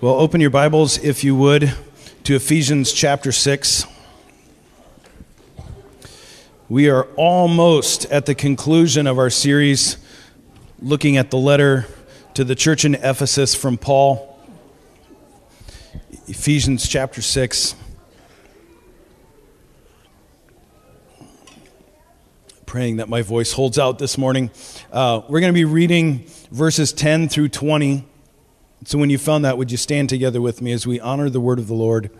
Well, open your Bibles, if you would, to Ephesians chapter 6. We are almost at the conclusion of our series looking at the letter to the church in Ephesus from Paul. Ephesians chapter 6. Praying that my voice holds out this morning. Uh, we're going to be reading verses 10 through 20 so when you found that, would you stand together with me as we honor the word of the Lord?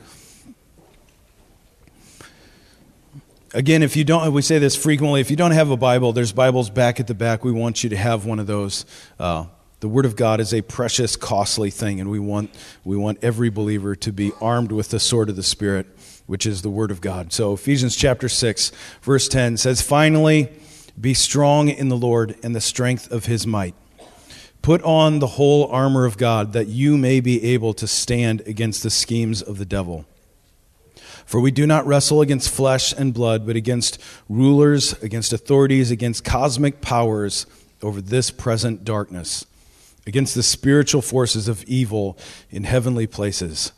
Again, if you don't, we say this frequently, if you don't have a Bible, there's Bibles back at the back. We want you to have one of those. Uh, the Word of God is a precious, costly thing, and we want, we want every believer to be armed with the sword of the Spirit, which is the Word of God. So, Ephesians chapter 6, verse 10 says, Finally, be strong in the Lord and the strength of his might. Put on the whole armor of God that you may be able to stand against the schemes of the devil. For we do not wrestle against flesh and blood, but against rulers, against authorities, against cosmic powers over this present darkness, against the spiritual forces of evil in heavenly places.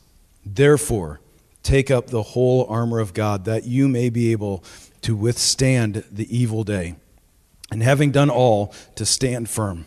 Therefore, take up the whole armor of God that you may be able to withstand the evil day, and having done all, to stand firm.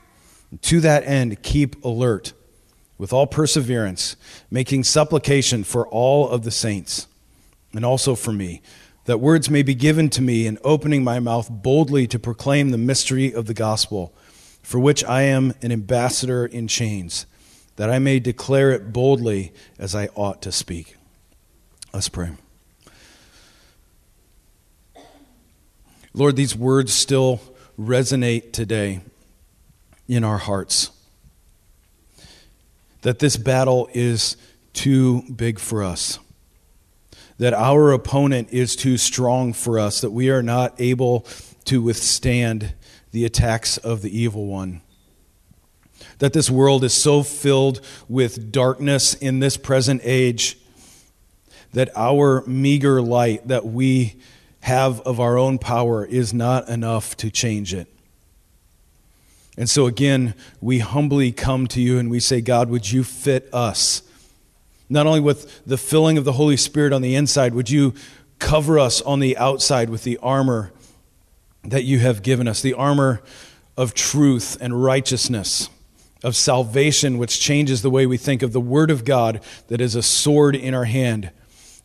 to that end, keep alert with all perseverance, making supplication for all of the saints, and also for me, that words may be given to me in opening my mouth boldly to proclaim the mystery of the gospel, for which I am an ambassador in chains, that I may declare it boldly as I ought to speak. Let's pray. Lord, these words still resonate today in our hearts. That this battle is too big for us. That our opponent is too strong for us. That we are not able to withstand the attacks of the evil one. That this world is so filled with darkness in this present age that our meager light that we have of our own power is not enough to change it. And so, again, we humbly come to you and we say, God, would you fit us? Not only with the filling of the Holy Spirit on the inside, would you cover us on the outside with the armor that you have given us, the armor of truth and righteousness, of salvation, which changes the way we think of the Word of God that is a sword in our hand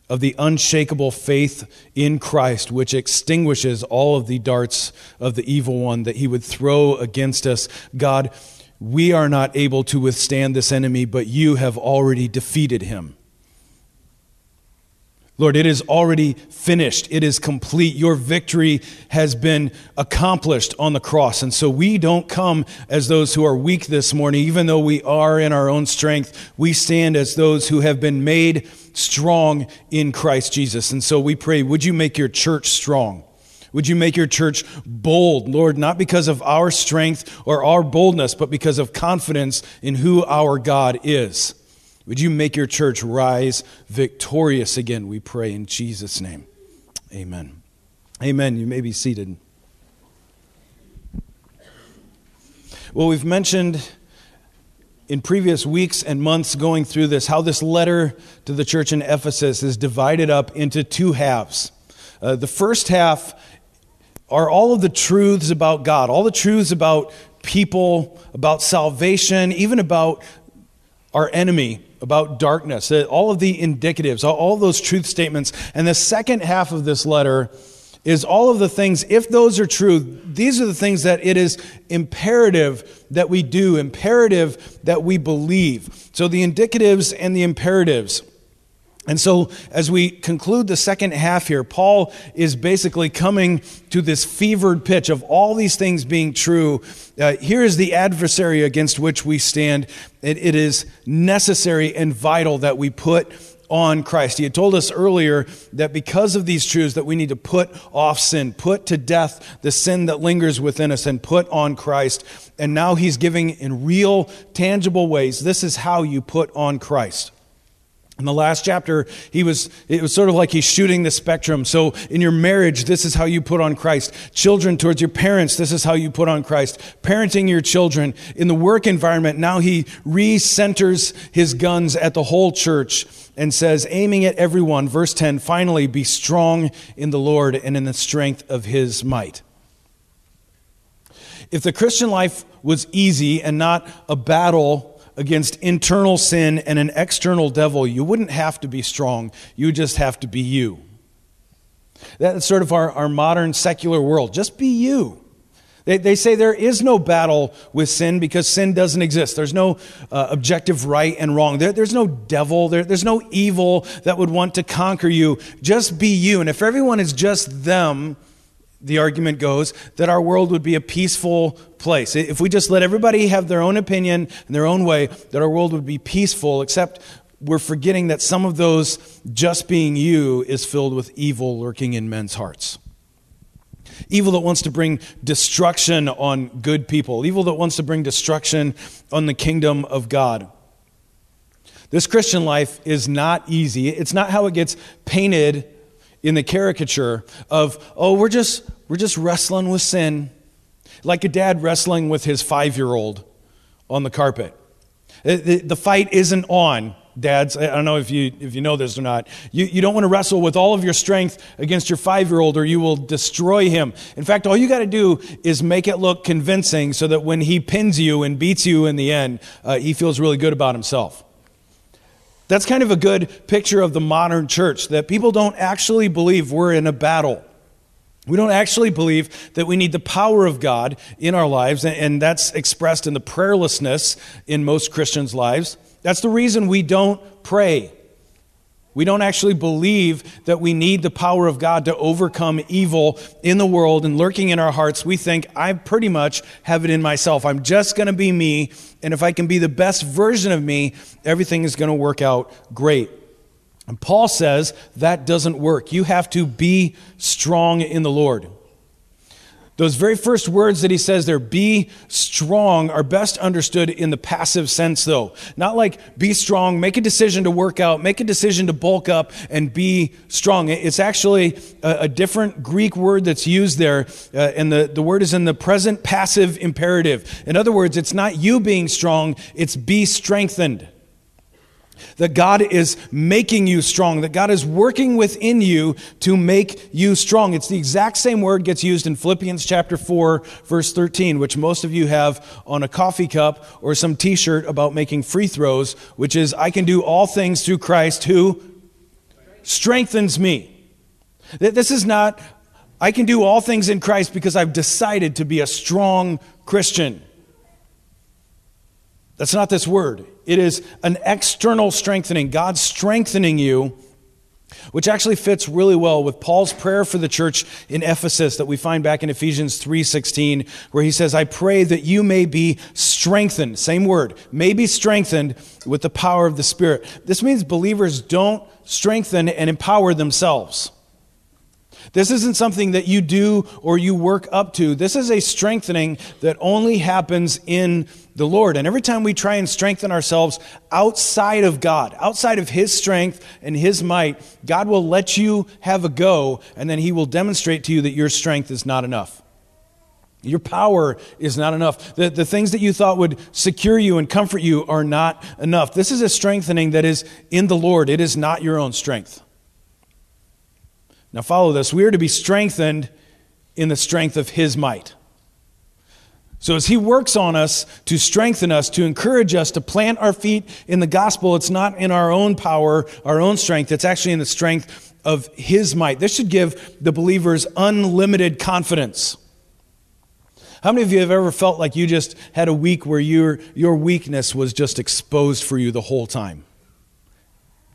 of the unshakable faith in Christ, which extinguishes all of the darts of the evil one that he would throw against us. God, we are not able to withstand this enemy, but you have already defeated him. Lord, it is already finished. It is complete. Your victory has been accomplished on the cross. And so we don't come as those who are weak this morning, even though we are in our own strength. We stand as those who have been made strong in Christ Jesus. And so we pray, would you make your church strong? Would you make your church bold, Lord, not because of our strength or our boldness, but because of confidence in who our God is? Would you make your church rise victorious again, we pray in Jesus' name. Amen. Amen. You may be seated. Well, we've mentioned in previous weeks and months going through this how this letter to the church in Ephesus is divided up into two halves. Uh, the first half are all of the truths about God, all the truths about people, about salvation, even about our enemy, about darkness, uh, all of the indicatives, all those truth statements. And the second half of this letter is all of the things, if those are true, these are the things that it is imperative that we do, imperative that we believe. So the indicatives and the imperatives. And so, as we conclude the second half here, Paul is basically coming to this fevered pitch of all these things being true. Uh, here is the adversary against which we stand. It, it is necessary and vital that we put on Christ. He had told us earlier that because of these truths that we need to put off sin, put to death the sin that lingers within us and put on Christ. And now he's giving in real tangible ways this is how you put on Christ. In the last chapter, he was, it was sort of like he's shooting the spectrum. So in your marriage, this is how you put on Christ. Children towards your parents, this is how you put on Christ. Parenting your children. In the work environment, now he re-centers his guns at the whole church and says, aiming at everyone, verse 10, finally be strong in the Lord and in the strength of his might. If the Christian life was easy and not a battle against internal sin and an external devil, you wouldn't have to be strong. You just have to be you. That's sort of our, our modern secular world. Just be you. They, they say there is no battle with sin because sin doesn't exist. There's no uh, objective right and wrong. There, there's no devil. There, there's no evil that would want to conquer you. Just be you. And if everyone is just them, the argument goes, that our world would be a peaceful place. If we just let everybody have their own opinion and their own way, that our world would be peaceful, except we're forgetting that some of those just being you is filled with evil lurking in men's hearts. Evil that wants to bring destruction on good people, evil that wants to bring destruction on the kingdom of God. This Christian life is not easy. It's not how it gets painted in the caricature of, oh, we're just, we're just wrestling with sin, like a dad wrestling with his five year old on the carpet. The, the fight isn't on, dads. I don't know if you, if you know this or not. You, you don't want to wrestle with all of your strength against your five year old or you will destroy him. In fact, all you got to do is make it look convincing so that when he pins you and beats you in the end, uh, he feels really good about himself. That's kind of a good picture of the modern church that people don't actually believe we're in a battle. We don't actually believe that we need the power of God in our lives, and that's expressed in the prayerlessness in most Christians' lives. That's the reason we don't pray. We don't actually believe that we need the power of God to overcome evil in the world and lurking in our hearts. We think, I pretty much have it in myself. I'm just going to be me. And if I can be the best version of me, everything is going to work out great. And Paul says that doesn't work. You have to be strong in the Lord. Those very first words that he says there, be strong, are best understood in the passive sense, though. Not like be strong, make a decision to work out, make a decision to bulk up, and be strong. It's actually a, a different Greek word that's used there, uh, and the, the word is in the present passive imperative. In other words, it's not you being strong, it's be strengthened. That God is making you strong, that God is working within you to make you strong. It's the exact same word gets used in Philippians chapter 4, verse 13, which most of you have on a coffee cup or some t shirt about making free throws, which is, I can do all things through Christ who strengthens me. This is not, I can do all things in Christ because I've decided to be a strong Christian. That's not this word. It is an external strengthening, God strengthening you, which actually fits really well with Paul's prayer for the church in Ephesus that we find back in Ephesians 3:16 where he says, "I pray that you may be strengthened." Same word, may be strengthened with the power of the Spirit. This means believers don't strengthen and empower themselves. This isn't something that you do or you work up to. This is a strengthening that only happens in the Lord. And every time we try and strengthen ourselves outside of God, outside of His strength and His might, God will let you have a go, and then He will demonstrate to you that your strength is not enough. Your power is not enough. The, the things that you thought would secure you and comfort you are not enough. This is a strengthening that is in the Lord, it is not your own strength. Now, follow this. We are to be strengthened in the strength of His might. So, as He works on us to strengthen us, to encourage us to plant our feet in the gospel, it's not in our own power, our own strength, it's actually in the strength of His might. This should give the believers unlimited confidence. How many of you have ever felt like you just had a week where your, your weakness was just exposed for you the whole time?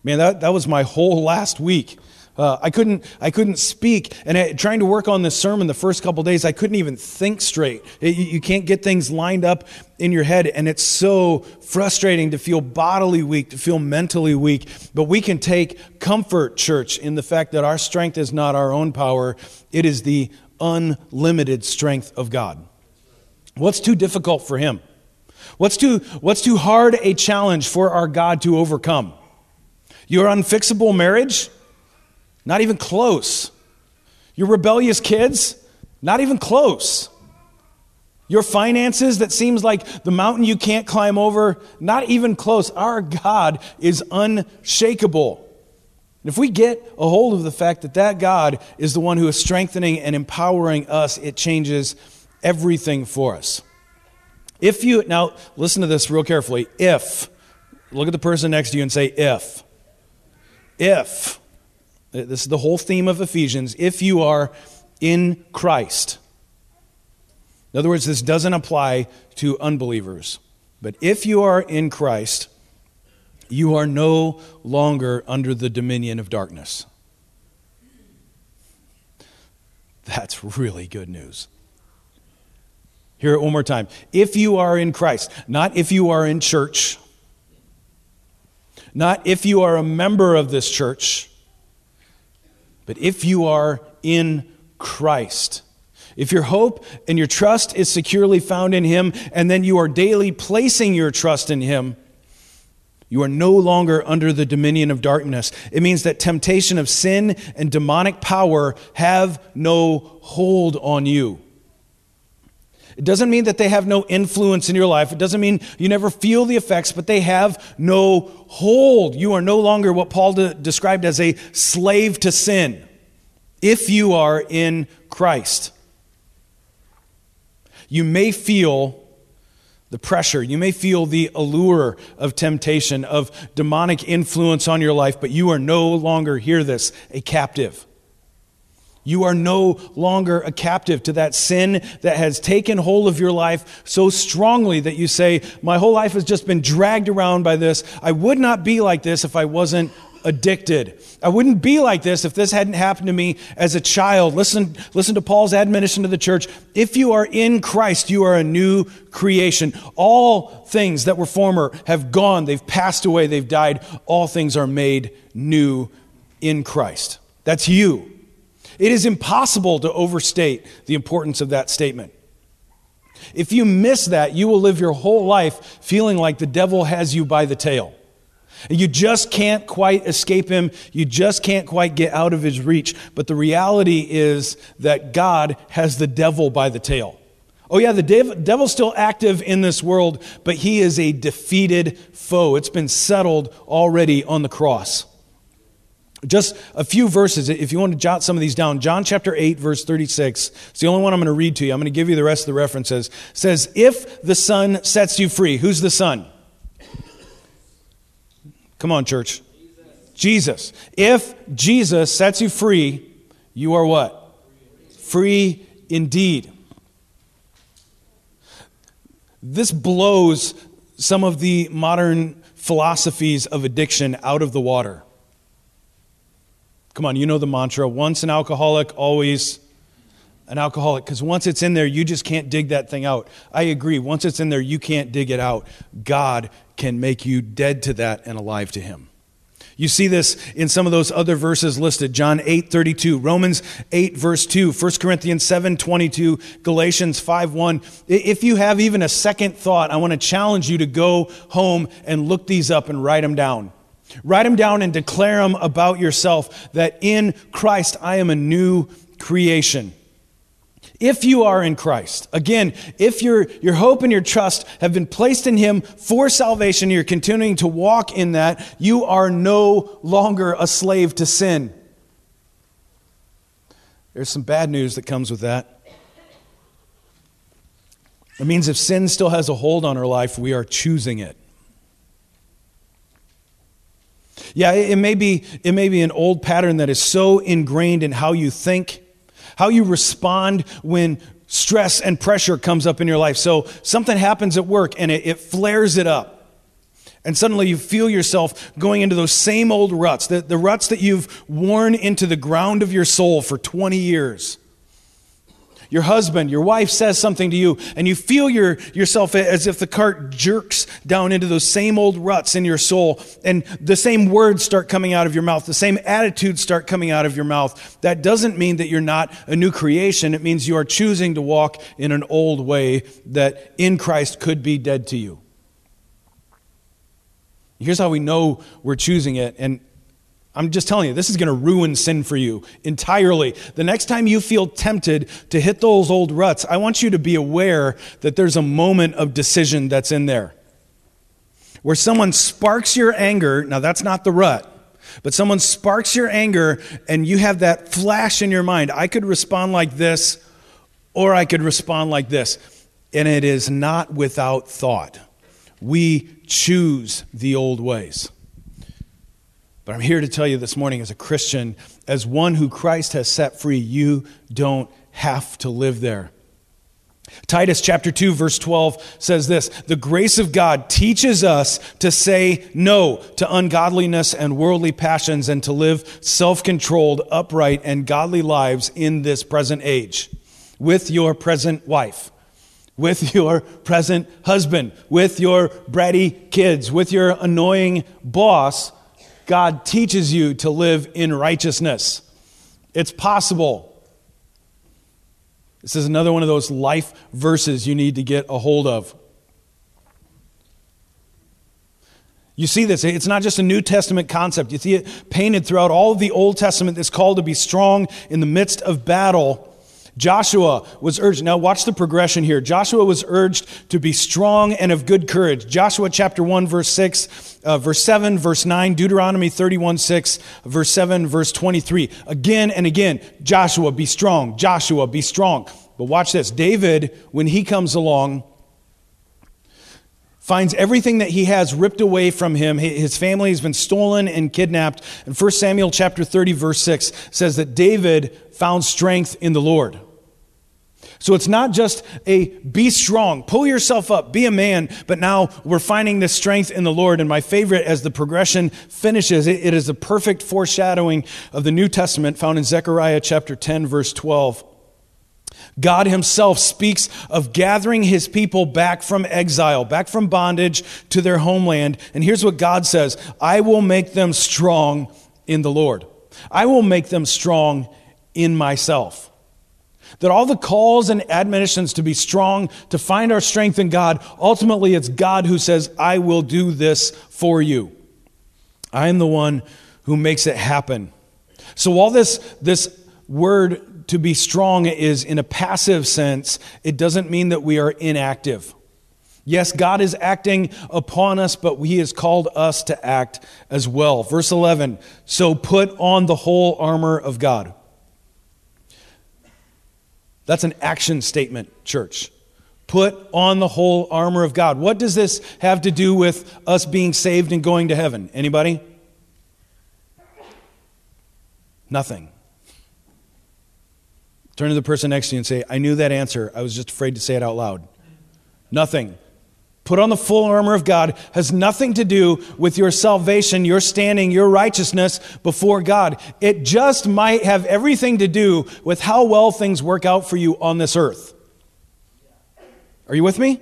Man, that, that was my whole last week. Uh, I couldn't I couldn't speak, and I, trying to work on this sermon the first couple days, I couldn't even think straight. It, you, you can't get things lined up in your head, and it's so frustrating to feel bodily weak, to feel mentally weak. But we can take comfort, church, in the fact that our strength is not our own power; it is the unlimited strength of God. What's too difficult for Him? What's too What's too hard a challenge for our God to overcome? Your unfixable marriage? Not even close. Your rebellious kids? Not even close. Your finances that seems like the mountain you can't climb over? Not even close. Our God is unshakable. If we get a hold of the fact that that God is the one who is strengthening and empowering us, it changes everything for us. If you, now listen to this real carefully. If, look at the person next to you and say, if. If this is the whole theme of Ephesians. If you are in Christ. In other words, this doesn't apply to unbelievers. But if you are in Christ, you are no longer under the dominion of darkness. That's really good news. Hear it one more time. If you are in Christ, not if you are in church, not if you are a member of this church, but if you are in Christ, if your hope and your trust is securely found in Him, and then you are daily placing your trust in Him, you are no longer under the dominion of darkness. It means that temptation of sin and demonic power have no hold on you. It doesn't mean that they have no influence in your life. It doesn't mean you never feel the effects, but they have no hold. You are no longer what Paul de- described as a slave to sin if you are in Christ. You may feel the pressure, you may feel the allure of temptation, of demonic influence on your life, but you are no longer, hear this, a captive. You are no longer a captive to that sin that has taken hold of your life so strongly that you say, My whole life has just been dragged around by this. I would not be like this if I wasn't addicted. I wouldn't be like this if this hadn't happened to me as a child. Listen, listen to Paul's admonition to the church. If you are in Christ, you are a new creation. All things that were former have gone, they've passed away, they've died. All things are made new in Christ. That's you. It is impossible to overstate the importance of that statement. If you miss that, you will live your whole life feeling like the devil has you by the tail. You just can't quite escape him. You just can't quite get out of his reach. But the reality is that God has the devil by the tail. Oh, yeah, the devil's still active in this world, but he is a defeated foe. It's been settled already on the cross. Just a few verses, if you want to jot some of these down. John chapter 8, verse 36. It's the only one I'm going to read to you. I'm going to give you the rest of the references. It says, If the Son sets you free, who's the Son? Come on, church. Jesus. Jesus. If Jesus sets you free, you are what? Free indeed. This blows some of the modern philosophies of addiction out of the water. Come on, you know the mantra once an alcoholic, always an alcoholic. Because once it's in there, you just can't dig that thing out. I agree. Once it's in there, you can't dig it out. God can make you dead to that and alive to Him. You see this in some of those other verses listed. John 8, 32, Romans 8, verse 2, 1 Corinthians 7, 22, Galatians 5, 1. If you have even a second thought, I want to challenge you to go home and look these up and write them down. Write them down and declare them about yourself that in Christ I am a new creation. If you are in Christ, again, if your, your hope and your trust have been placed in Him for salvation, you're continuing to walk in that, you are no longer a slave to sin. There's some bad news that comes with that. It means if sin still has a hold on our life, we are choosing it. Yeah, it may be, it may be an old pattern that is so ingrained in how you think, how you respond when stress and pressure comes up in your life. So something happens at work and it, it flares it up. And suddenly you feel yourself going into those same old ruts, the, the ruts that you've worn into the ground of your soul for 20 years. Your husband, your wife says something to you, and you feel your, yourself as if the cart jerks down into those same old ruts in your soul, and the same words start coming out of your mouth, the same attitudes start coming out of your mouth. That doesn't mean that you're not a new creation. It means you are choosing to walk in an old way that in Christ could be dead to you. Here's how we know we're choosing it. And I'm just telling you, this is going to ruin sin for you entirely. The next time you feel tempted to hit those old ruts, I want you to be aware that there's a moment of decision that's in there. Where someone sparks your anger, now that's not the rut, but someone sparks your anger and you have that flash in your mind. I could respond like this, or I could respond like this. And it is not without thought. We choose the old ways. But I'm here to tell you this morning, as a Christian, as one who Christ has set free, you don't have to live there. Titus chapter 2 verse 12 says this, the grace of God teaches us to say no to ungodliness and worldly passions and to live self-controlled, upright and godly lives in this present age with your present wife with your present husband, with your bratty kids, with your annoying boss, God teaches you to live in righteousness. It's possible. This is another one of those life verses you need to get a hold of. You see this, it's not just a New Testament concept. You see it painted throughout all of the Old Testament that's called to be strong in the midst of battle Joshua was urged, now watch the progression here. Joshua was urged to be strong and of good courage. Joshua chapter 1, verse 6, uh, verse 7, verse 9, Deuteronomy 31, 6, verse 7, verse 23. Again and again, Joshua, be strong. Joshua, be strong. But watch this. David, when he comes along, finds everything that he has ripped away from him. His family has been stolen and kidnapped. And 1 Samuel chapter 30 verse 6 says that David found strength in the Lord. So it's not just a be strong, pull yourself up, be a man, but now we're finding this strength in the Lord. And my favorite, as the progression finishes, it is a perfect foreshadowing of the New Testament found in Zechariah chapter 10, verse 12. God Himself speaks of gathering His people back from exile, back from bondage to their homeland. And here's what God says I will make them strong in the Lord, I will make them strong in myself. That all the calls and admonitions to be strong, to find our strength in God, ultimately it's God who says, I will do this for you. I am the one who makes it happen. So all this, this word to be strong is in a passive sense, it doesn't mean that we are inactive. Yes, God is acting upon us, but He has called us to act as well. Verse 11 So put on the whole armor of God that's an action statement, church. Put on the whole armor of God. What does this have to do with us being saved and going to heaven? Anybody? Nothing. Turn to the person next to you and say, I knew that answer. I was just afraid to say it out loud. Nothing. Put on the full armor of God has nothing to do with your salvation, your standing, your righteousness before God. It just might have everything to do with how well things work out for you on this earth. Are you with me?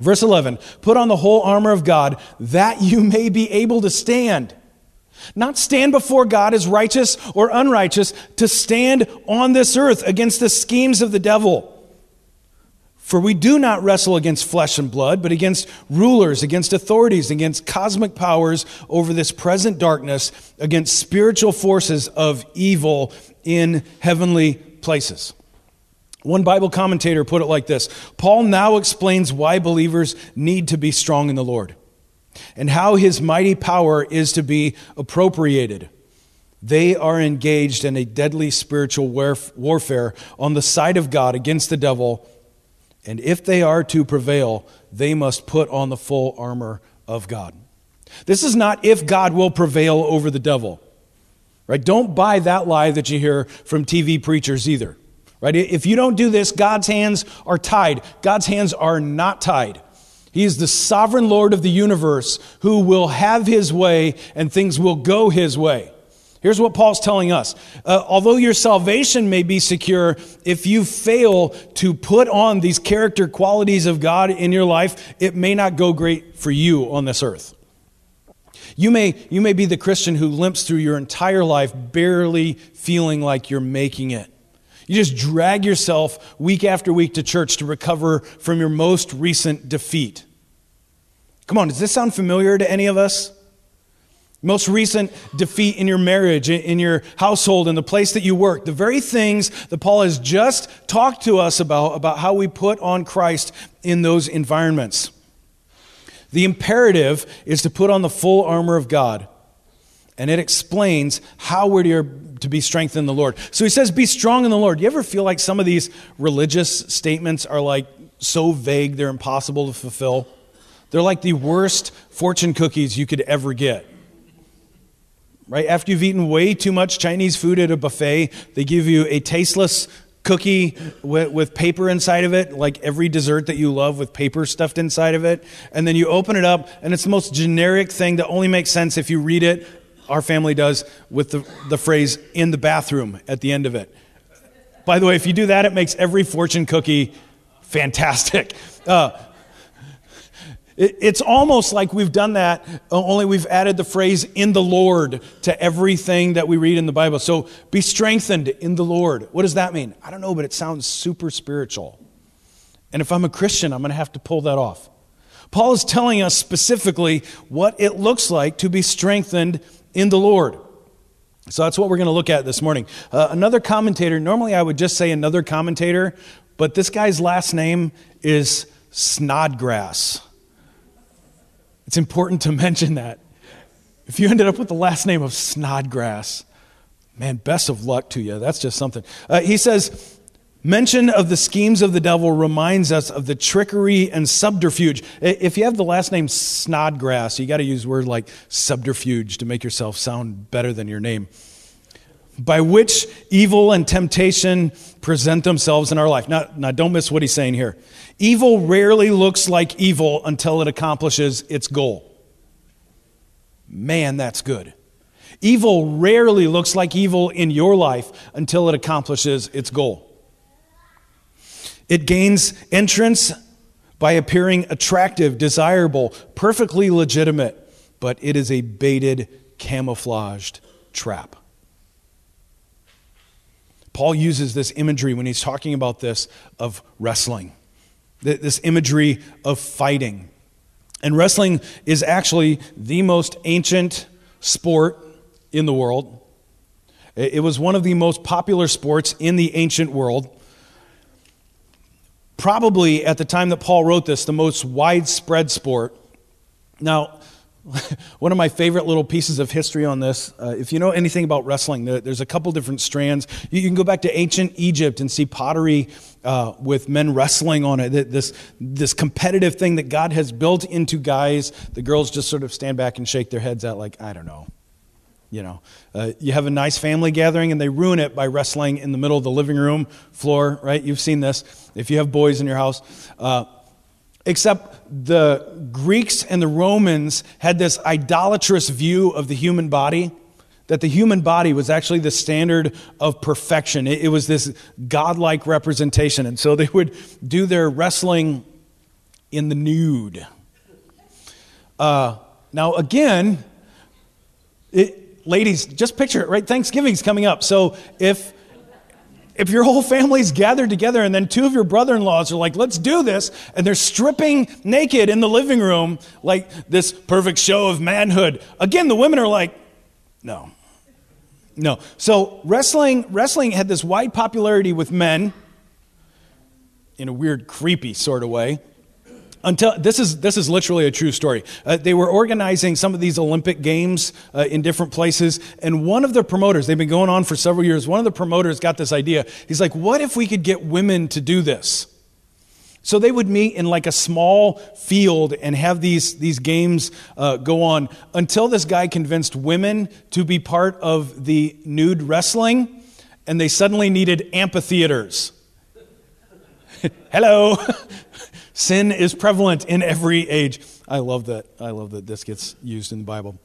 Verse 11 Put on the whole armor of God that you may be able to stand. Not stand before God as righteous or unrighteous, to stand on this earth against the schemes of the devil. For we do not wrestle against flesh and blood, but against rulers, against authorities, against cosmic powers over this present darkness, against spiritual forces of evil in heavenly places. One Bible commentator put it like this Paul now explains why believers need to be strong in the Lord and how his mighty power is to be appropriated. They are engaged in a deadly spiritual warfare on the side of God against the devil and if they are to prevail, they must put on the full armor of God. This is not if God will prevail over the devil. Right? Don't buy that lie that you hear from TV preachers either. Right? If you don't do this, God's hands are tied. God's hands are not tied. He is the sovereign Lord of the universe who will have his way and things will go his way. Here's what Paul's telling us. Uh, although your salvation may be secure, if you fail to put on these character qualities of God in your life, it may not go great for you on this earth. You may, you may be the Christian who limps through your entire life barely feeling like you're making it. You just drag yourself week after week to church to recover from your most recent defeat. Come on, does this sound familiar to any of us? Most recent defeat in your marriage, in your household, in the place that you work. The very things that Paul has just talked to us about, about how we put on Christ in those environments. The imperative is to put on the full armor of God. And it explains how we're to be strengthened in the Lord. So he says, Be strong in the Lord. You ever feel like some of these religious statements are like so vague they're impossible to fulfill? They're like the worst fortune cookies you could ever get. Right? After you've eaten way too much Chinese food at a buffet, they give you a tasteless cookie with, with, paper inside of it, like every dessert that you love with paper stuffed inside of it. And then you open it up, and it's the most generic thing that only makes sense if you read it. Our family does with the, the phrase in the bathroom at the end of it. By the way, if you do that, it makes every fortune cookie fantastic. Uh, it's almost like we've done that, only we've added the phrase in the Lord to everything that we read in the Bible. So be strengthened in the Lord. What does that mean? I don't know, but it sounds super spiritual. And if I'm a Christian, I'm going to have to pull that off. Paul is telling us specifically what it looks like to be strengthened in the Lord. So that's what we're going to look at this morning. Uh, another commentator, normally I would just say another commentator, but this guy's last name is Snodgrass. It's important to mention that. If you ended up with the last name of Snodgrass, man, best of luck to you. That's just something. Uh, he says, Mention of the schemes of the devil reminds us of the trickery and subterfuge. If you have the last name Snodgrass, you got to use words like subterfuge to make yourself sound better than your name. By which evil and temptation present themselves in our life. Now, now, don't miss what he's saying here. Evil rarely looks like evil until it accomplishes its goal. Man, that's good. Evil rarely looks like evil in your life until it accomplishes its goal. It gains entrance by appearing attractive, desirable, perfectly legitimate, but it is a baited, camouflaged trap. Paul uses this imagery when he's talking about this of wrestling, this imagery of fighting. And wrestling is actually the most ancient sport in the world. It was one of the most popular sports in the ancient world. Probably at the time that Paul wrote this, the most widespread sport. Now, One of my favorite little pieces of history on this, uh, if you know anything about wrestling, there's a couple different strands. You can go back to ancient Egypt and see pottery uh, with men wrestling on it. This, this competitive thing that God has built into guys, the girls just sort of stand back and shake their heads at, like, I don't know. You know, uh, you have a nice family gathering and they ruin it by wrestling in the middle of the living room floor, right? You've seen this. If you have boys in your house, uh, Except the Greeks and the Romans had this idolatrous view of the human body, that the human body was actually the standard of perfection. It, was this godlike representation. And so they would do their wrestling in the nude. Uh, now, again, it, ladies, just picture it, right? Thanksgiving's coming up. So if if your whole family's gathered together and then two of your brother in laws are like, let's do this, and they're stripping naked in the living room, like this perfect show of manhood, again, the women are like, no. No. So wrestling, wrestling had this wide popularity with men in a weird, creepy sort of way until this is this is literally a true story. Uh, they were organizing some of these Olympic games uh, in different places, and one of the promoters they've been going on for several years. One of the promoters got this idea. He's like, "What if we could get women to do this?" So they would meet in like a small field and have these these games uh, go on until this guy convinced women to be part of the nude wrestling, and they suddenly needed amphitheaters. Hello. Sin is prevalent in every age. I love that. I love that this gets used in the Bible.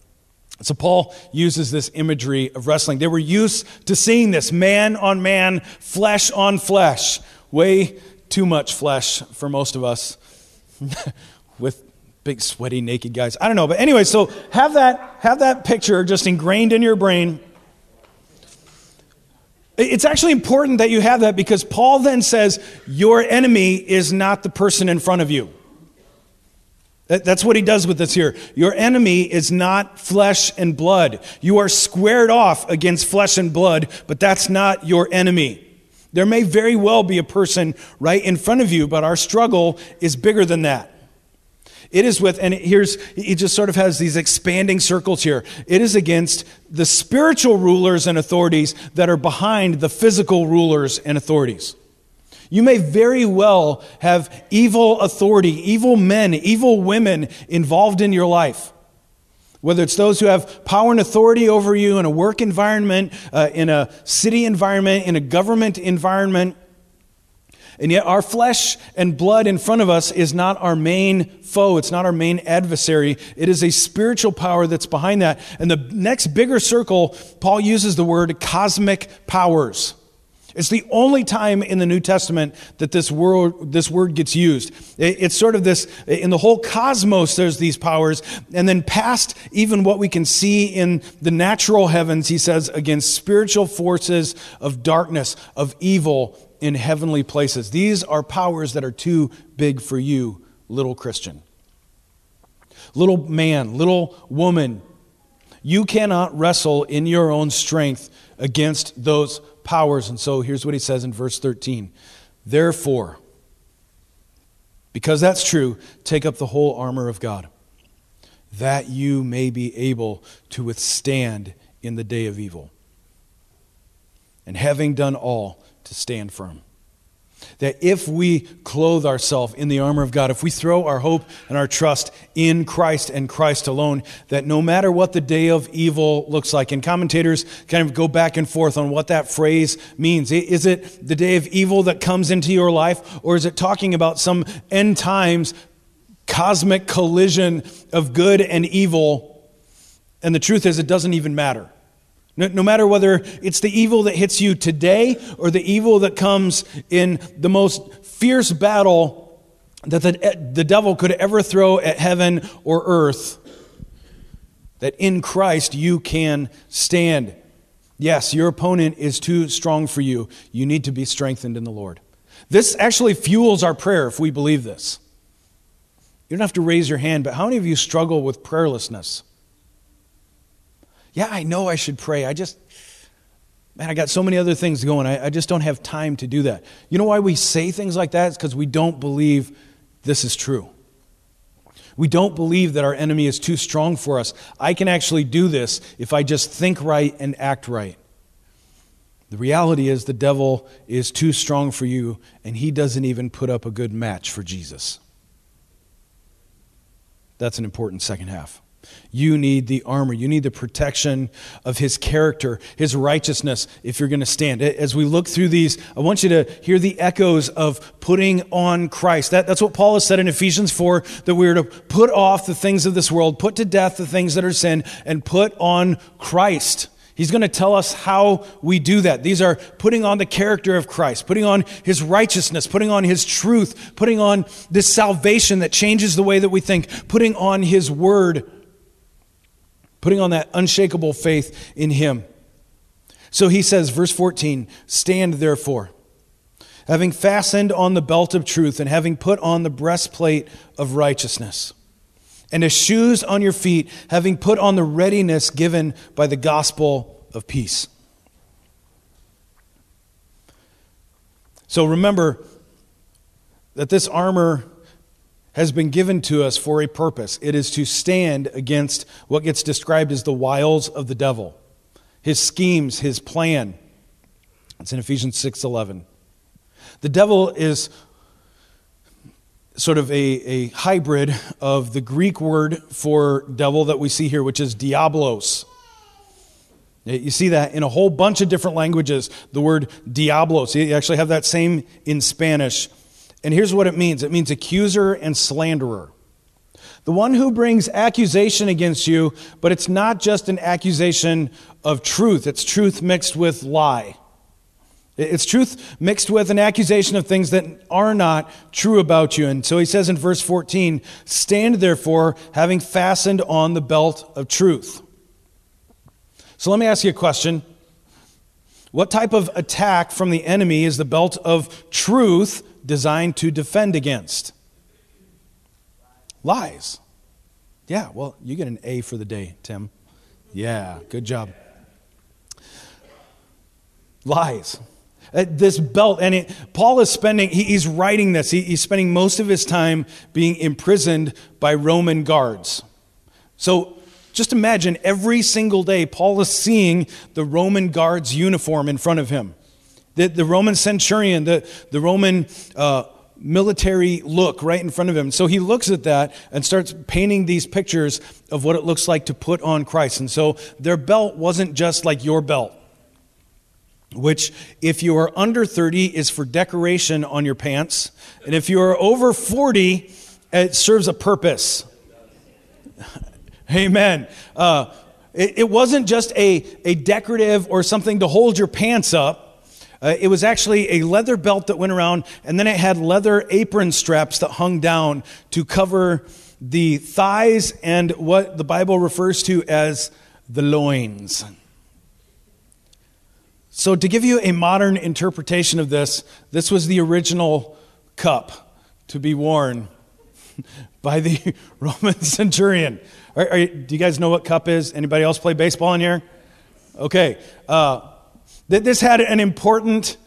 So Paul uses this imagery of wrestling. They were used to seeing this man on man, flesh on flesh. Way too much flesh for most of us with big sweaty naked guys. I don't know, but anyway, so have that have that picture just ingrained in your brain. It's actually important that you have that because Paul then says your enemy is not the person in front of you. That's what he does with us here. Your enemy is not flesh and blood. You are squared off against flesh and blood, but that's not your enemy. There may very well be a person right in front of you, but our struggle is bigger than that. It is with, and here's, he just sort of has these expanding circles here. It is against the spiritual rulers and authorities that are behind the physical rulers and authorities. You may very well have evil authority, evil men, evil women involved in your life. Whether it's those who have power and authority over you in a work environment, uh, in a city environment, in a government environment. And yet, our flesh and blood in front of us is not our main foe. It's not our main adversary. It is a spiritual power that's behind that. And the next bigger circle, Paul uses the word cosmic powers. It's the only time in the New Testament that this word, this word gets used. It's sort of this, in the whole cosmos, there's these powers. And then past even what we can see in the natural heavens, he says, against spiritual forces of darkness, of evil in heavenly places. These are powers that are too big for you, little Christian. Little man, little woman, you cannot wrestle in your own strength against those powers. And so here's what he says in verse 13 Therefore, because that's true, take up the whole armor of God, that you may be able to withstand in the day of evil. And having done all, to stand firm. That if we clothe ourselves in the armor of God, if we throw our hope and our trust in Christ and Christ alone, that no matter what the day of evil looks like, and commentators kind of go back and forth on what that phrase means. Is it the day of evil that comes into your life, or is it talking about some end times cosmic collision of good and evil? And the truth is, it doesn't even matter. No, no, matter whether it's the evil that hits you today or the evil that comes in the most fierce battle that the, the devil could ever throw at heaven or earth, that in Christ you can stand. Yes, your opponent is too strong for you. You need to be strengthened in the Lord. This actually fuels our prayer if we believe this. You don't have to raise your hand, but how many of you struggle with prayerlessness? Yeah, I know I should pray. I just, man, I got so many other things going. I, I just don't have time to do that. You know why we say things like that? It's because we don't believe this is true. We don't believe that our enemy is too strong for us. I can actually do this if I just think right and act right. The reality is, the devil is too strong for you, and he doesn't even put up a good match for Jesus. That's an important second half. You need the armor. You need the protection of his character, his righteousness, if you're going to stand. As we look through these, I want you to hear the echoes of putting on Christ. That, that's what Paul has said in Ephesians 4 that we are to put off the things of this world, put to death the things that are sin, and put on Christ. He's going to tell us how we do that. These are putting on the character of Christ, putting on his righteousness, putting on his truth, putting on this salvation that changes the way that we think, putting on his word putting on that unshakable faith in Him. So he says, verse 14, stand therefore, having fastened on the belt of truth and having put on the breastplate of righteousness, and as shoes on your feet, having put on the readiness given by the gospel of peace. So remember that this armor has been given to us for a purpose. It is to stand against what gets described as the wiles of the devil, his schemes, his plan. It's in Ephesians 6:11. The devil is sort of a, a hybrid of the Greek word for devil that we see here, which is diablos. You see that in a whole bunch of different languages, the word diablos. You actually have that same in Spanish And here's what it means it means accuser and slanderer. The one who brings accusation against you, but it's not just an accusation of truth, it's truth mixed with lie. It's truth mixed with an accusation of things that are not true about you. And so he says in verse 14, Stand therefore, having fastened on the belt of truth. So let me ask you a question. What type of attack from the enemy is the belt of truth designed to defend against? Lies. Yeah, well, you get an A for the day, Tim. Yeah, good job. Lies. Uh, this belt, and it, Paul is spending, he, he's writing this, he, he's spending most of his time being imprisoned by Roman guards. So just imagine every single day Paul is seeing the Roman guard's uniform in front of him. The, the Roman centurion, the, the Roman uh, military look right in front of him. So he looks at that and starts painting these pictures of what it looks like to put on Christ. And so their belt wasn't just like your belt, which, if you are under 30, is for decoration on your pants. And if you are over 40, it serves a purpose. Amen. Uh, it, it wasn't just a, a decorative or something to hold your pants up. Uh, it was actually a leather belt that went around, and then it had leather apron straps that hung down to cover the thighs and what the Bible refers to as the loins. So, to give you a modern interpretation of this, this was the original cup to be worn by the Roman centurion. Are, are, do you guys know what cup is? Anybody else play baseball in here? Okay. Uh, that this had an important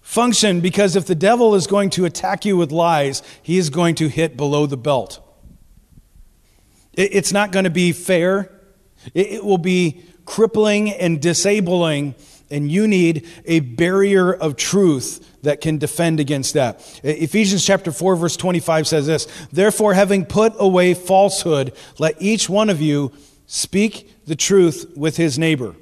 function because if the devil is going to attack you with lies, he is going to hit below the belt. It's not going to be fair. It will be crippling and disabling, and you need a barrier of truth that can defend against that. Ephesians chapter 4 verse 25 says this, "Therefore having put away falsehood, let each one of you speak the truth with his neighbor."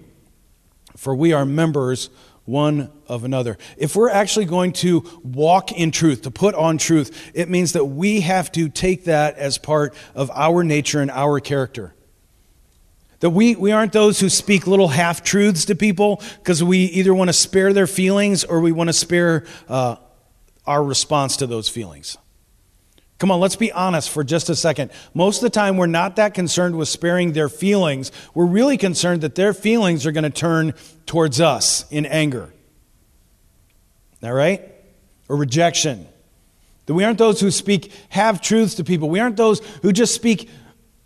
For we are members one of another. If we're actually going to walk in truth, to put on truth, it means that we have to take that as part of our nature and our character. That we, we aren't those who speak little half truths to people because we either want to spare their feelings or we want to spare uh, our response to those feelings. Come on, let's be honest for just a second. Most of the time, we're not that concerned with sparing their feelings. We're really concerned that their feelings are going to turn towards us in anger. All right? Or rejection. That we aren't those who speak half truths to people. We aren't those who just speak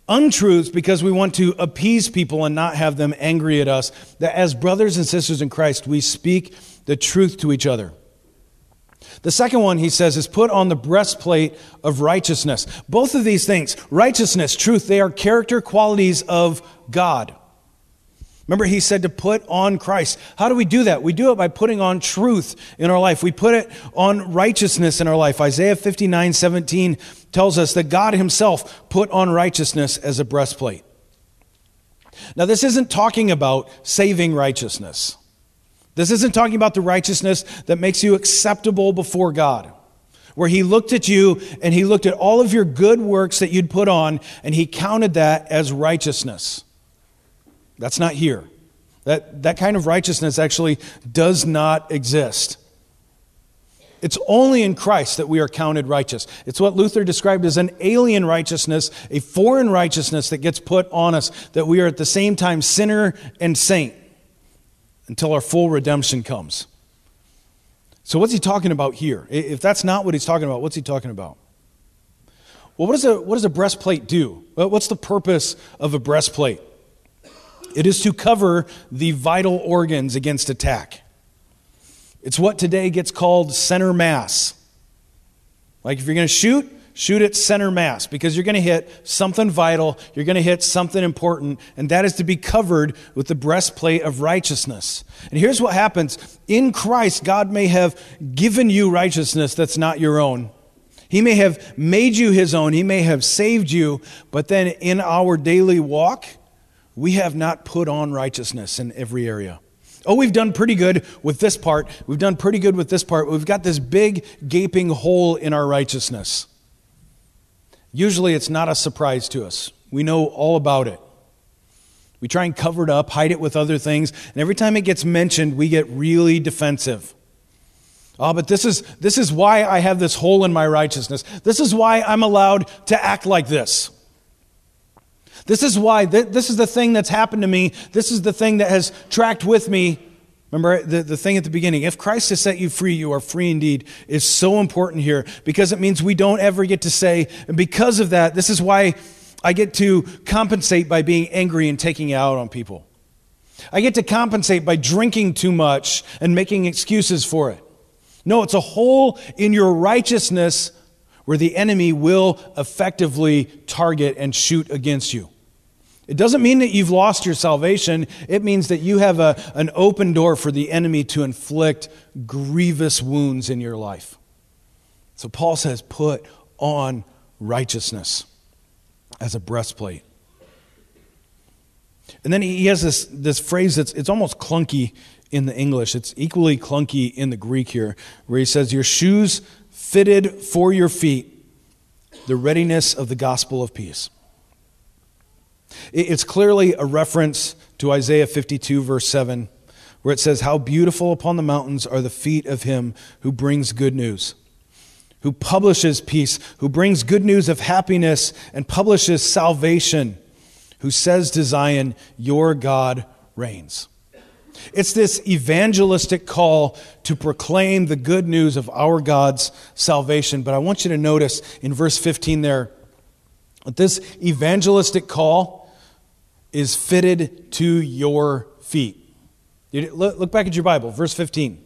untruths because we want to appease people and not have them angry at us. That as brothers and sisters in Christ, we speak the truth to each other. The second one, he says, is put on the breastplate of righteousness. Both of these things, righteousness, truth, they are character qualities of God. Remember, he said to put on Christ. How do we do that? We do it by putting on truth in our life. We put it on righteousness in our life. Isaiah 59 17 tells us that God himself put on righteousness as a breastplate. Now, this isn't talking about saving righteousness. This isn't talking about the righteousness that makes you acceptable before God, where He looked at you and He looked at all of your good works that you'd put on and He counted that as righteousness. That's not here. That, that kind of righteousness actually does not exist. It's only in Christ that we are counted righteous. It's what Luther described as an alien righteousness, a foreign righteousness that gets put on us, that we are at the same time sinner and saint until our full redemption comes. So, what's he talking about here? If that's not what he's talking about, what's he talking about? Well, what does a, what does a breastplate do? What's the purpose of a breastplate? It is to cover the vital organs against attack. It's what today gets called center mass. Like if you're going to shoot, shoot at center mass because you're going to hit something vital, you're going to hit something important, and that is to be covered with the breastplate of righteousness. And here's what happens in Christ, God may have given you righteousness that's not your own. He may have made you his own, he may have saved you, but then in our daily walk, we have not put on righteousness in every area. Oh, we've done pretty good with this part. We've done pretty good with this part. We've got this big gaping hole in our righteousness. Usually it's not a surprise to us. We know all about it. We try and cover it up, hide it with other things, and every time it gets mentioned, we get really defensive. Oh, but this is, this is why I have this hole in my righteousness. This is why I'm allowed to act like this. This is why, th- this is the thing that's happened to me. This is the thing that has tracked with me. Remember the, the thing at the beginning. If Christ has set you free, you are free indeed, is so important here because it means we don't ever get to say, and because of that, this is why I get to compensate by being angry and taking it out on people. I get to compensate by drinking too much and making excuses for it. No, it's a hole in your righteousness where the enemy will effectively target and shoot against you. It doesn't mean that you've lost your salvation. It means that you have a, an open door for the enemy to inflict grievous wounds in your life. So Paul says, put on righteousness as a breastplate. And then he has this, this phrase that's it's almost clunky in the English. It's equally clunky in the Greek here, where he says, Your shoes fitted for your feet, the readiness of the gospel of peace. It's clearly a reference to Isaiah 52, verse 7, where it says, How beautiful upon the mountains are the feet of him who brings good news, who publishes peace, who brings good news of happiness and publishes salvation, who says to Zion, Your God reigns. It's this evangelistic call to proclaim the good news of our God's salvation. But I want you to notice in verse 15 there that this evangelistic call is fitted to your feet. Look back at your Bible, verse 15.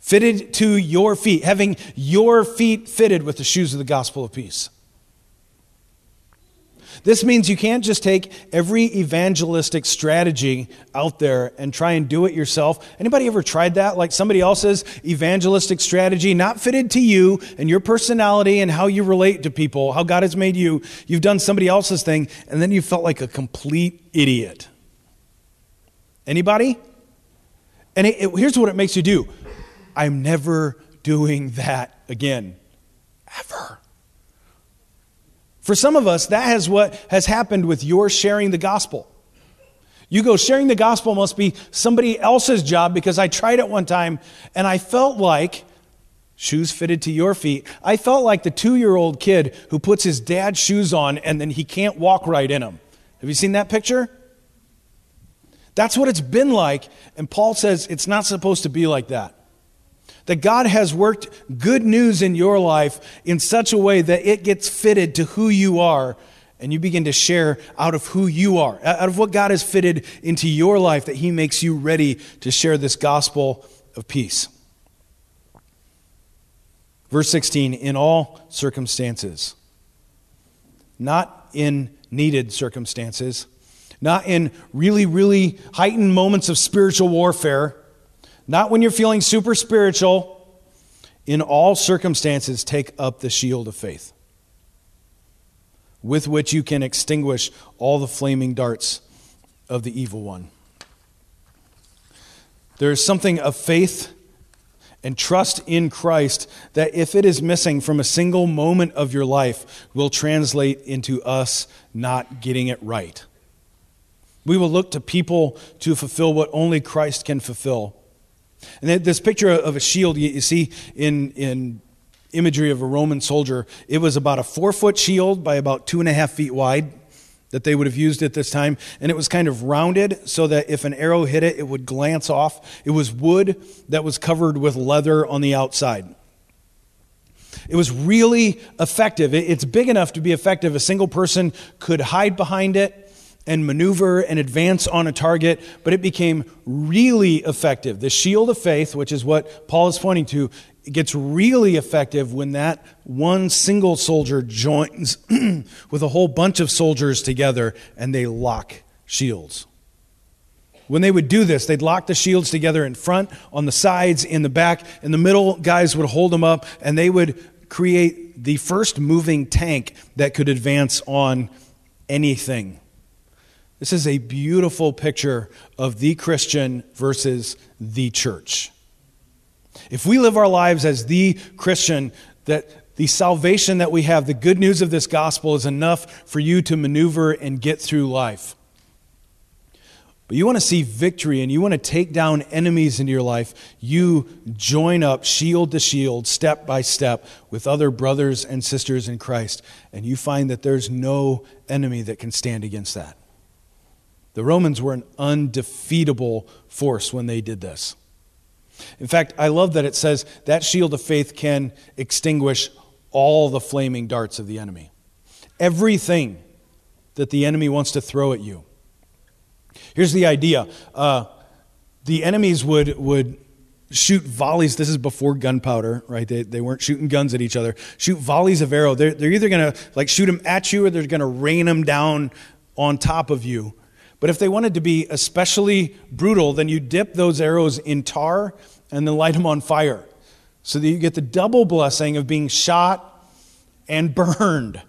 Fitted to your feet, having your feet fitted with the shoes of the gospel of peace. This means you can't just take every evangelistic strategy out there and try and do it yourself. Anybody ever tried that? Like somebody else's evangelistic strategy, not fitted to you and your personality and how you relate to people, how God has made you. You've done somebody else's thing, and then you felt like a complete idiot. Anybody? And it, it, here's what it makes you do I'm never doing that again. Ever. For some of us, that is what has happened with your sharing the gospel. You go, sharing the gospel must be somebody else's job because I tried it one time and I felt like, shoes fitted to your feet, I felt like the two year old kid who puts his dad's shoes on and then he can't walk right in them. Have you seen that picture? That's what it's been like. And Paul says it's not supposed to be like that. That God has worked good news in your life in such a way that it gets fitted to who you are, and you begin to share out of who you are, out of what God has fitted into your life, that He makes you ready to share this gospel of peace. Verse 16, in all circumstances, not in needed circumstances, not in really, really heightened moments of spiritual warfare not when you're feeling super spiritual. In all circumstances, take up the shield of faith, with which you can extinguish all the flaming darts of the evil one. There is something of faith and trust in Christ that, if it is missing from a single moment of your life, will translate into us not getting it right. We will look to people to fulfill what only Christ can fulfill. And this picture of a shield you see in, in imagery of a Roman soldier, it was about a four foot shield by about two and a half feet wide that they would have used at this time. And it was kind of rounded so that if an arrow hit it, it would glance off. It was wood that was covered with leather on the outside. It was really effective. It's big enough to be effective. A single person could hide behind it and maneuver and advance on a target, but it became really effective. The shield of faith, which is what Paul is pointing to, gets really effective when that one single soldier joins with a whole bunch of soldiers together and they lock shields. When they would do this, they'd lock the shields together in front, on the sides, in the back. In the middle, guys would hold them up, and they would create the first moving tank that could advance on anything This is a beautiful picture of the Christian versus the church. If we live our lives as the Christian, that the salvation that we have, the good news of this gospel, is enough for you to maneuver and get through life. But you want to see victory and you want to take down enemies into your life, you join up shield to shield, step by step, with other brothers and sisters in Christ. And you find that there's no enemy that can stand against that. The Romans were an undefeatable force when they did this. In fact, I love that it says that shield of faith can extinguish all the flaming darts of the enemy. Everything that the enemy wants to throw at you. Here's the idea uh, the enemies would, would shoot volleys. This is before gunpowder, right? They, they weren't shooting guns at each other. Shoot volleys of arrow. They're, they're either going to like shoot them at you or they're going to rain them down on top of you. But if they wanted to be especially brutal, then you dip those arrows in tar and then light them on fire so that you get the double blessing of being shot and burned.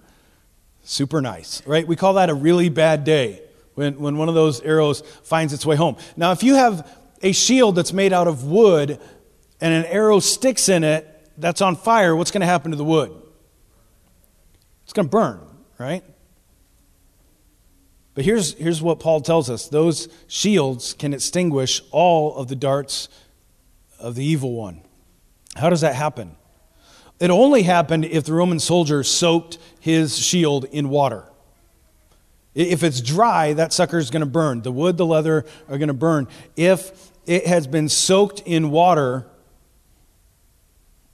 Super nice, right? We call that a really bad day when, when one of those arrows finds its way home. Now, if you have a shield that's made out of wood and an arrow sticks in it that's on fire, what's going to happen to the wood? It's going to burn, right? But here's, here's what Paul tells us those shields can extinguish all of the darts of the evil one. How does that happen? It only happened if the Roman soldier soaked his shield in water. If it's dry, that sucker is going to burn. The wood, the leather are going to burn. If it has been soaked in water,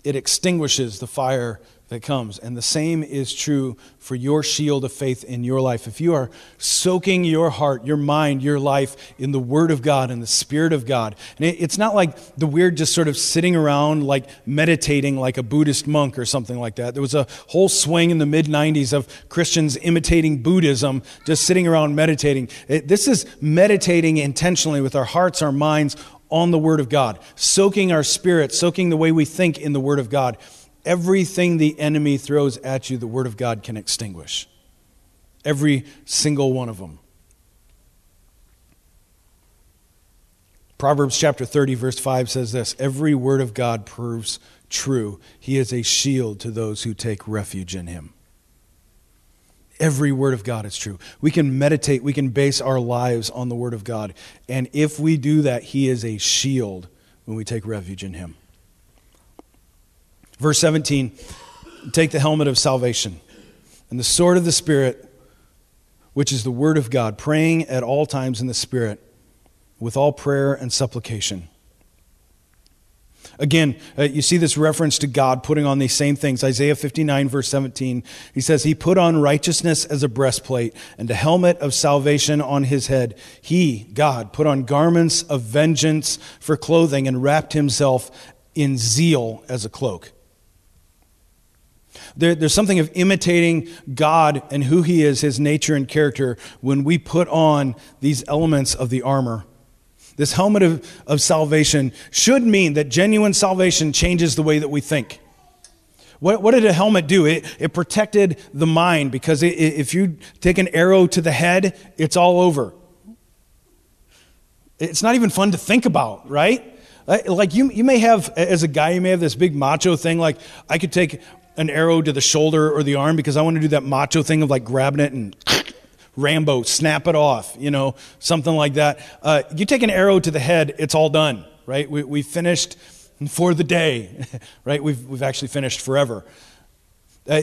it extinguishes the fire that comes. And the same is true for your shield of faith in your life. If you are soaking your heart, your mind, your life in the Word of God and the Spirit of God, and it's not like the weird just sort of sitting around like meditating like a Buddhist monk or something like that. There was a whole swing in the mid 90s of Christians imitating Buddhism, just sitting around meditating. It, this is meditating intentionally with our hearts, our minds on the Word of God, soaking our spirit, soaking the way we think in the Word of God. Everything the enemy throws at you, the Word of God can extinguish. Every single one of them. Proverbs chapter 30, verse 5 says this Every word of God proves true. He is a shield to those who take refuge in him. Every word of God is true. We can meditate, we can base our lives on the word of God. And if we do that, He is a shield when we take refuge in Him. Verse 17 take the helmet of salvation and the sword of the Spirit, which is the word of God, praying at all times in the Spirit with all prayer and supplication. Again, uh, you see this reference to God putting on these same things. Isaiah 59, verse 17, he says, He put on righteousness as a breastplate and a helmet of salvation on his head. He, God, put on garments of vengeance for clothing and wrapped himself in zeal as a cloak. There, there's something of imitating God and who He is, His nature and character, when we put on these elements of the armor. This helmet of, of salvation should mean that genuine salvation changes the way that we think. What, what did a helmet do? It, it protected the mind because it, if you take an arrow to the head, it's all over. It's not even fun to think about, right? Like you, you may have, as a guy, you may have this big macho thing. Like I could take an arrow to the shoulder or the arm because I want to do that macho thing of like grabbing it and Rambo, snap it off, you know, something like that. Uh, you take an arrow to the head, it's all done, right? We, we finished for the day, right? We've, we've actually finished forever. Uh,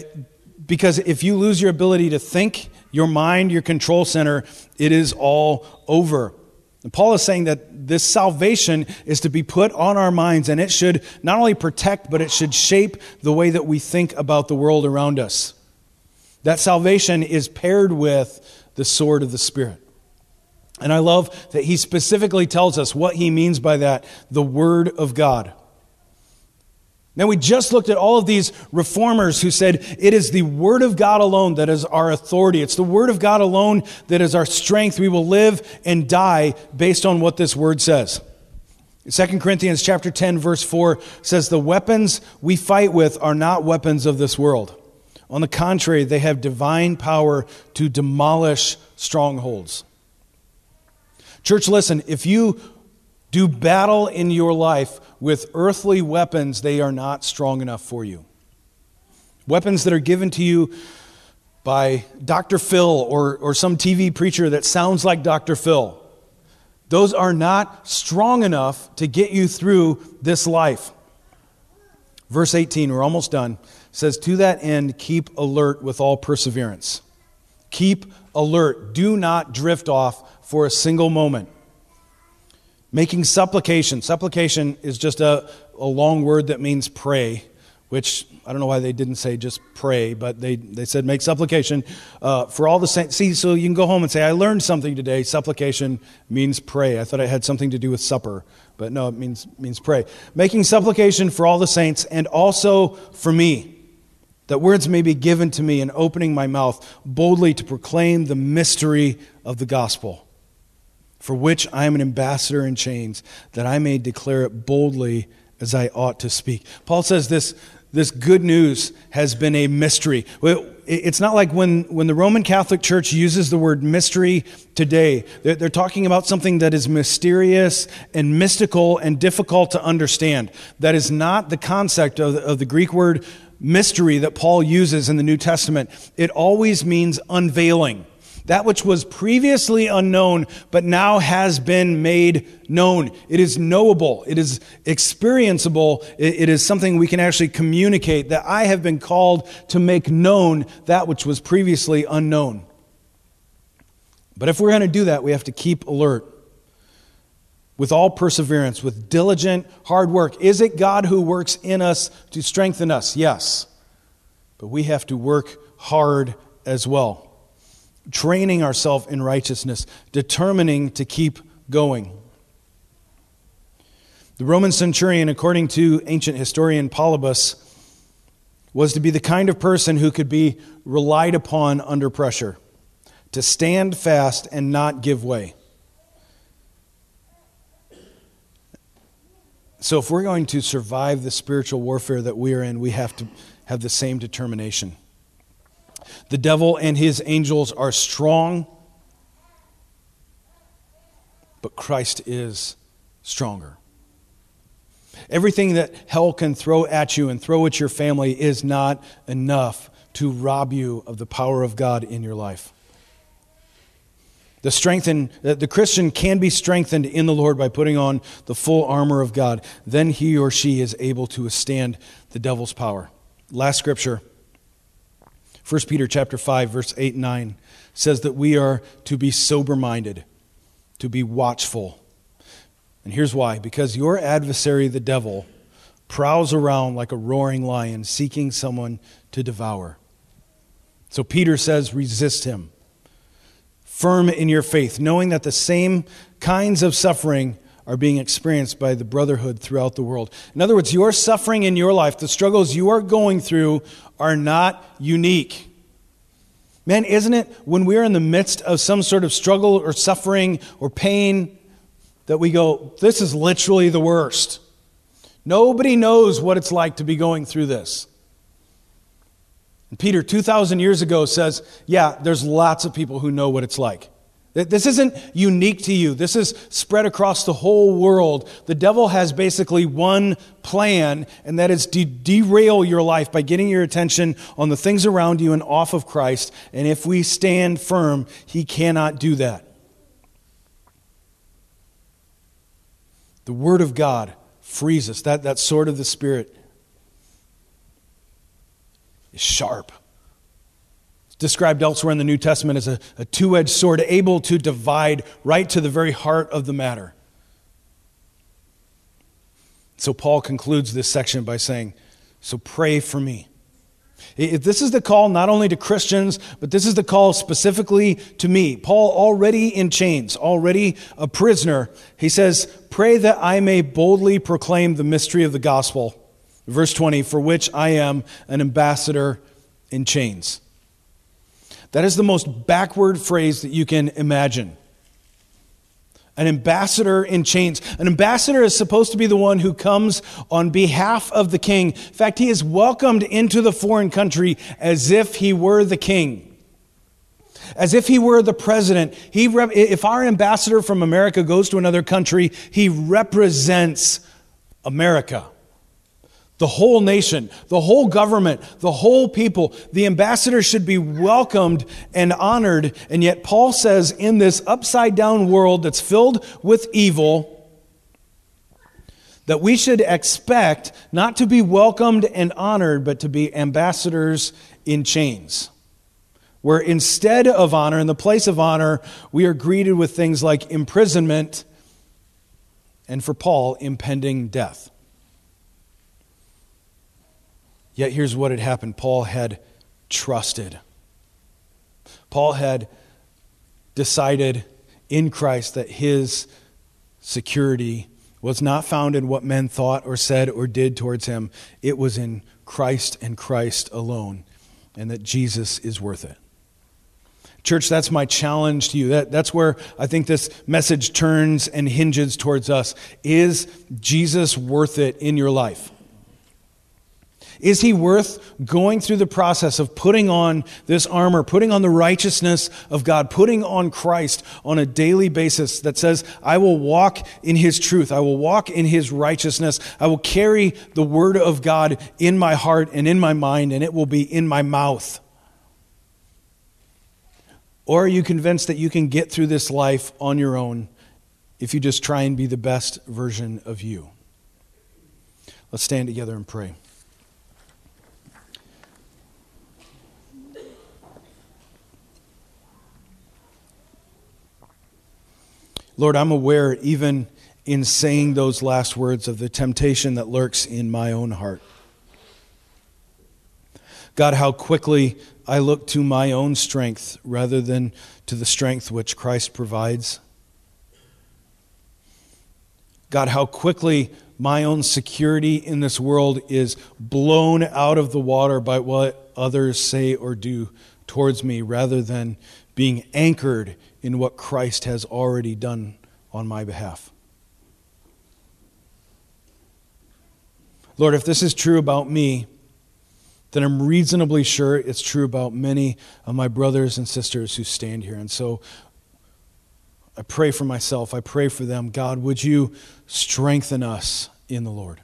because if you lose your ability to think, your mind, your control center, it is all over. And Paul is saying that this salvation is to be put on our minds, and it should not only protect, but it should shape the way that we think about the world around us. That salvation is paired with the sword of the Spirit. And I love that he specifically tells us what he means by that the Word of God. Now, we just looked at all of these reformers who said it is the Word of God alone that is our authority. It's the Word of God alone that is our strength. We will live and die based on what this Word says. 2 Corinthians chapter 10 verse 4 says the weapons we fight with are not weapons of this world. On the contrary, they have divine power to demolish strongholds. Church, listen, if you do battle in your life with earthly weapons, they are not strong enough for you. Weapons that are given to you by Dr. Phil or, or some TV preacher that sounds like Dr. Phil. Those are not strong enough to get you through this life. Verse 18, we're almost done, says, To that end, keep alert with all perseverance. Keep alert. Do not drift off for a single moment. Making supplication. Supplication is just a, a long word that means pray, which I don't know why they didn't say just pray, but they, they said make supplication uh, for all the saints. See, so you can go home and say, I learned something today. Supplication means pray. I thought it had something to do with supper, but no, it means, means pray. Making supplication for all the saints and also for me, that words may be given to me in opening my mouth boldly to proclaim the mystery of the gospel for which I am an ambassador in chains, that I may declare it boldly as I ought to speak. Paul says this, this good news has been a mystery. It's not like when, when the Roman Catholic Church uses the word mystery today, they're, they're talking about something that is mysterious and mystical and difficult to understand. That is not the concept of of the Greek word mystery that Paul uses in the New Testament. It always means unveiling that which was previously unknown, but now has been made known. It is knowable. It is experienceable. It is something we can actually communicate that I have been called to make known that which was previously unknown. But if we're going to do that, we have to keep alert with all perseverance, with diligent hard work. Is it God who works in us to strengthen us? Yes. But we have to work hard as well training ourselves in righteousness, determining to keep going. The Roman centurion, according to ancient historian Polybius, was to be the kind of person who could be relied upon under pressure, to stand fast and not give way. So, if we're going to survive the spiritual warfare that we are in, we have to have the same determination. The devil and his angels are strong, but Christ is stronger. Everything that hell can throw at you and throw at your family is not enough to rob you of the power of God in your life. The, strengthen, uh, the Christian can be strengthened in the Lord by putting on the full armor of God. Then he or she is able to withstand the devil's power. Last scripture 1 Peter chapter 5 verse 8 and 9 says that we are to be sober-minded, to be watchful. And here's why, because your adversary the devil prowls around like a roaring lion seeking someone to devour. So Peter says resist him. Firm in your faith, knowing that the same kinds of suffering are being experienced by the brotherhood throughout the world. In other words, your suffering in your life, the struggles you are going through, are not unique. Man, isn't it when we're in the midst of some sort of struggle or suffering or pain that we go, this is literally the worst? Nobody knows what it's like to be going through this. And Peter, 2,000 years ago, says, yeah, there's lots of people who know what it's like. This isn't unique to you. This is spread across the whole world. The devil has basically one plan, and that is to derail your life by getting your attention on the things around you and off of Christ. And if we stand firm, he cannot do that. The Word of God frees us. That, that sword of the Spirit is sharp described elsewhere in the New Testament as a, a two edged sword, able to divide right to the very heart of the matter. So Paul concludes this section by saying, So pray for me. If this is the call not only to Christians, but this is the call specifically to me. Paul, already in chains, already a prisoner, he says, Pray that I may boldly proclaim the mystery of the gospel. Verse 20, for which I am an ambassador in chains. That is the most backward phrase that you can imagine. An ambassador in chains. An ambassador is supposed to be the one who comes on behalf of the king. In fact, he is welcomed into the foreign country as if he were the king. as if he were the president. He if our ambassador from America goes to another country, he represents America. The whole nation, the whole government, the whole people. The ambassador should be welcomed and honored. And yet, Paul says, in this upside down world that's filled with evil, that we should expect not to be welcomed and honored, but to be ambassadors in chains. Where instead of honor, in the place of honor, we are greeted with things like imprisonment and, for Paul, impending death. Yet here's what had happened Paul had trusted. Paul had decided in Christ that his security was not found in what men thought or said or did towards him. It was in Christ and Christ alone, and that Jesus is worth it. Church, that's my challenge to you. That, that's where I think this message turns and hinges towards us. Is Jesus worth it in your life? Is he worth going through the process of putting on this armor, putting on the righteousness of God, putting on Christ on a daily basis that says, I will walk in his truth, I will walk in his righteousness, I will carry the word of God in my heart and in my mind, and it will be in my mouth? Or are you convinced that you can get through this life on your own if you just try and be the best version of you? Let's stand together and pray. Lord, I'm aware, even in saying those last words, of the temptation that lurks in my own heart. God, how quickly I look to my own strength rather than to the strength which Christ provides. God, how quickly my own security in this world is blown out of the water by what others say or do towards me rather than being anchored in what Christ has already done on my behalf. Lord, if this is true about me, then I'm reasonably sure it's true about many of my brothers and sisters who stand here. And so I pray for myself. I pray for them. God, would you strengthen us in the Lord?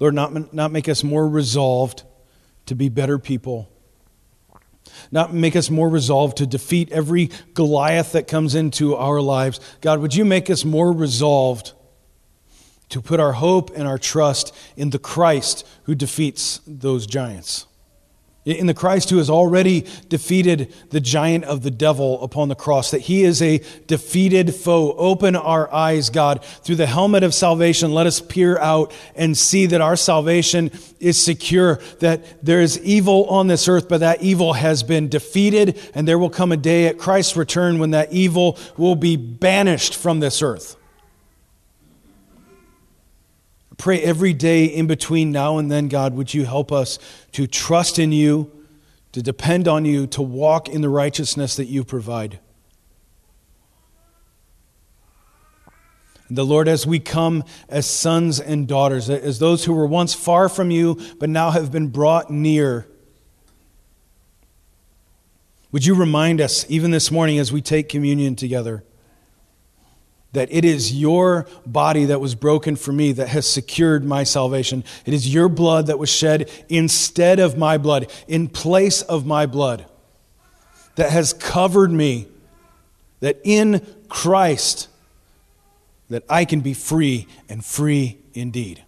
Lord, not, not make us more resolved to be better people not make us more resolved to defeat every Goliath that comes into our lives. God, would you make us more resolved to put our hope and our trust in the Christ who defeats those giants? In the Christ who has already defeated the giant of the devil upon the cross, that he is a defeated foe. Open our eyes, God. Through the helmet of salvation, let us peer out and see that our salvation is secure, that there is evil on this earth, but that evil has been defeated, and there will come a day at Christ's return when that evil will be banished from this earth. Pray every day in between now and then, God, would you help us to trust in you, to depend on you, to walk in the righteousness that you provide. The Lord, as we come as sons and daughters, as those who were once far from you, but now have been brought near, would you remind us, even this morning as we take communion together, that it is your body that was broken for me that has secured my salvation. It is your blood that was shed instead of my blood, in place of my blood, that has covered me, that in Christ, that I can be free and free indeed.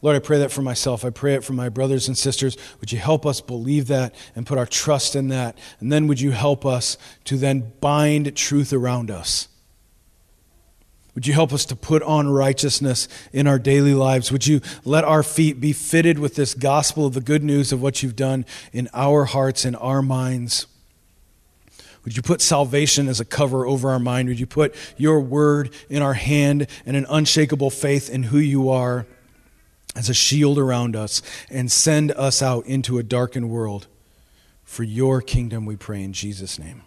Lord, I pray that for myself. I pray it for my brothers and sisters. Would you help us believe that and put our trust in that? And then would you help us to then bind truth around us? Would you help us to put on righteousness in our daily lives? Would you let our feet be fitted with this gospel of the good news of what you've done in our hearts and our minds? Would you put salvation as a cover over our mind? Would you put your word in our hand and an unshakable faith in who you are? As a shield around us and send us out into a darkened world. For your kingdom, we pray in Jesus' name.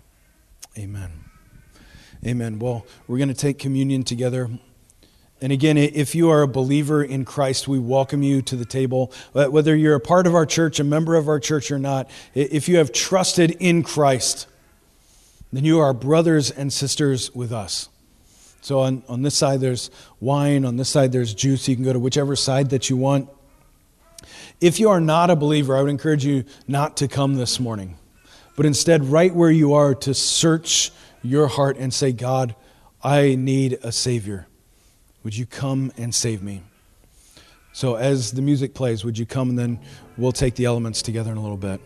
Amen. Amen. Well, we're going to take communion together. And again, if you are a believer in Christ, we welcome you to the table. Whether you're a part of our church, a member of our church or not, if you have trusted in Christ, then you are brothers and sisters with us. So on, on this side, there's wine. On this side, there's juice. You can go to whichever side that you want. If you are not a believer, I would encourage you not to come this morning, but instead, right where you are, to search your heart and say, God, I need a Savior. Would you come and save me? So, as the music plays, would you come and then we'll take the elements together in a little bit.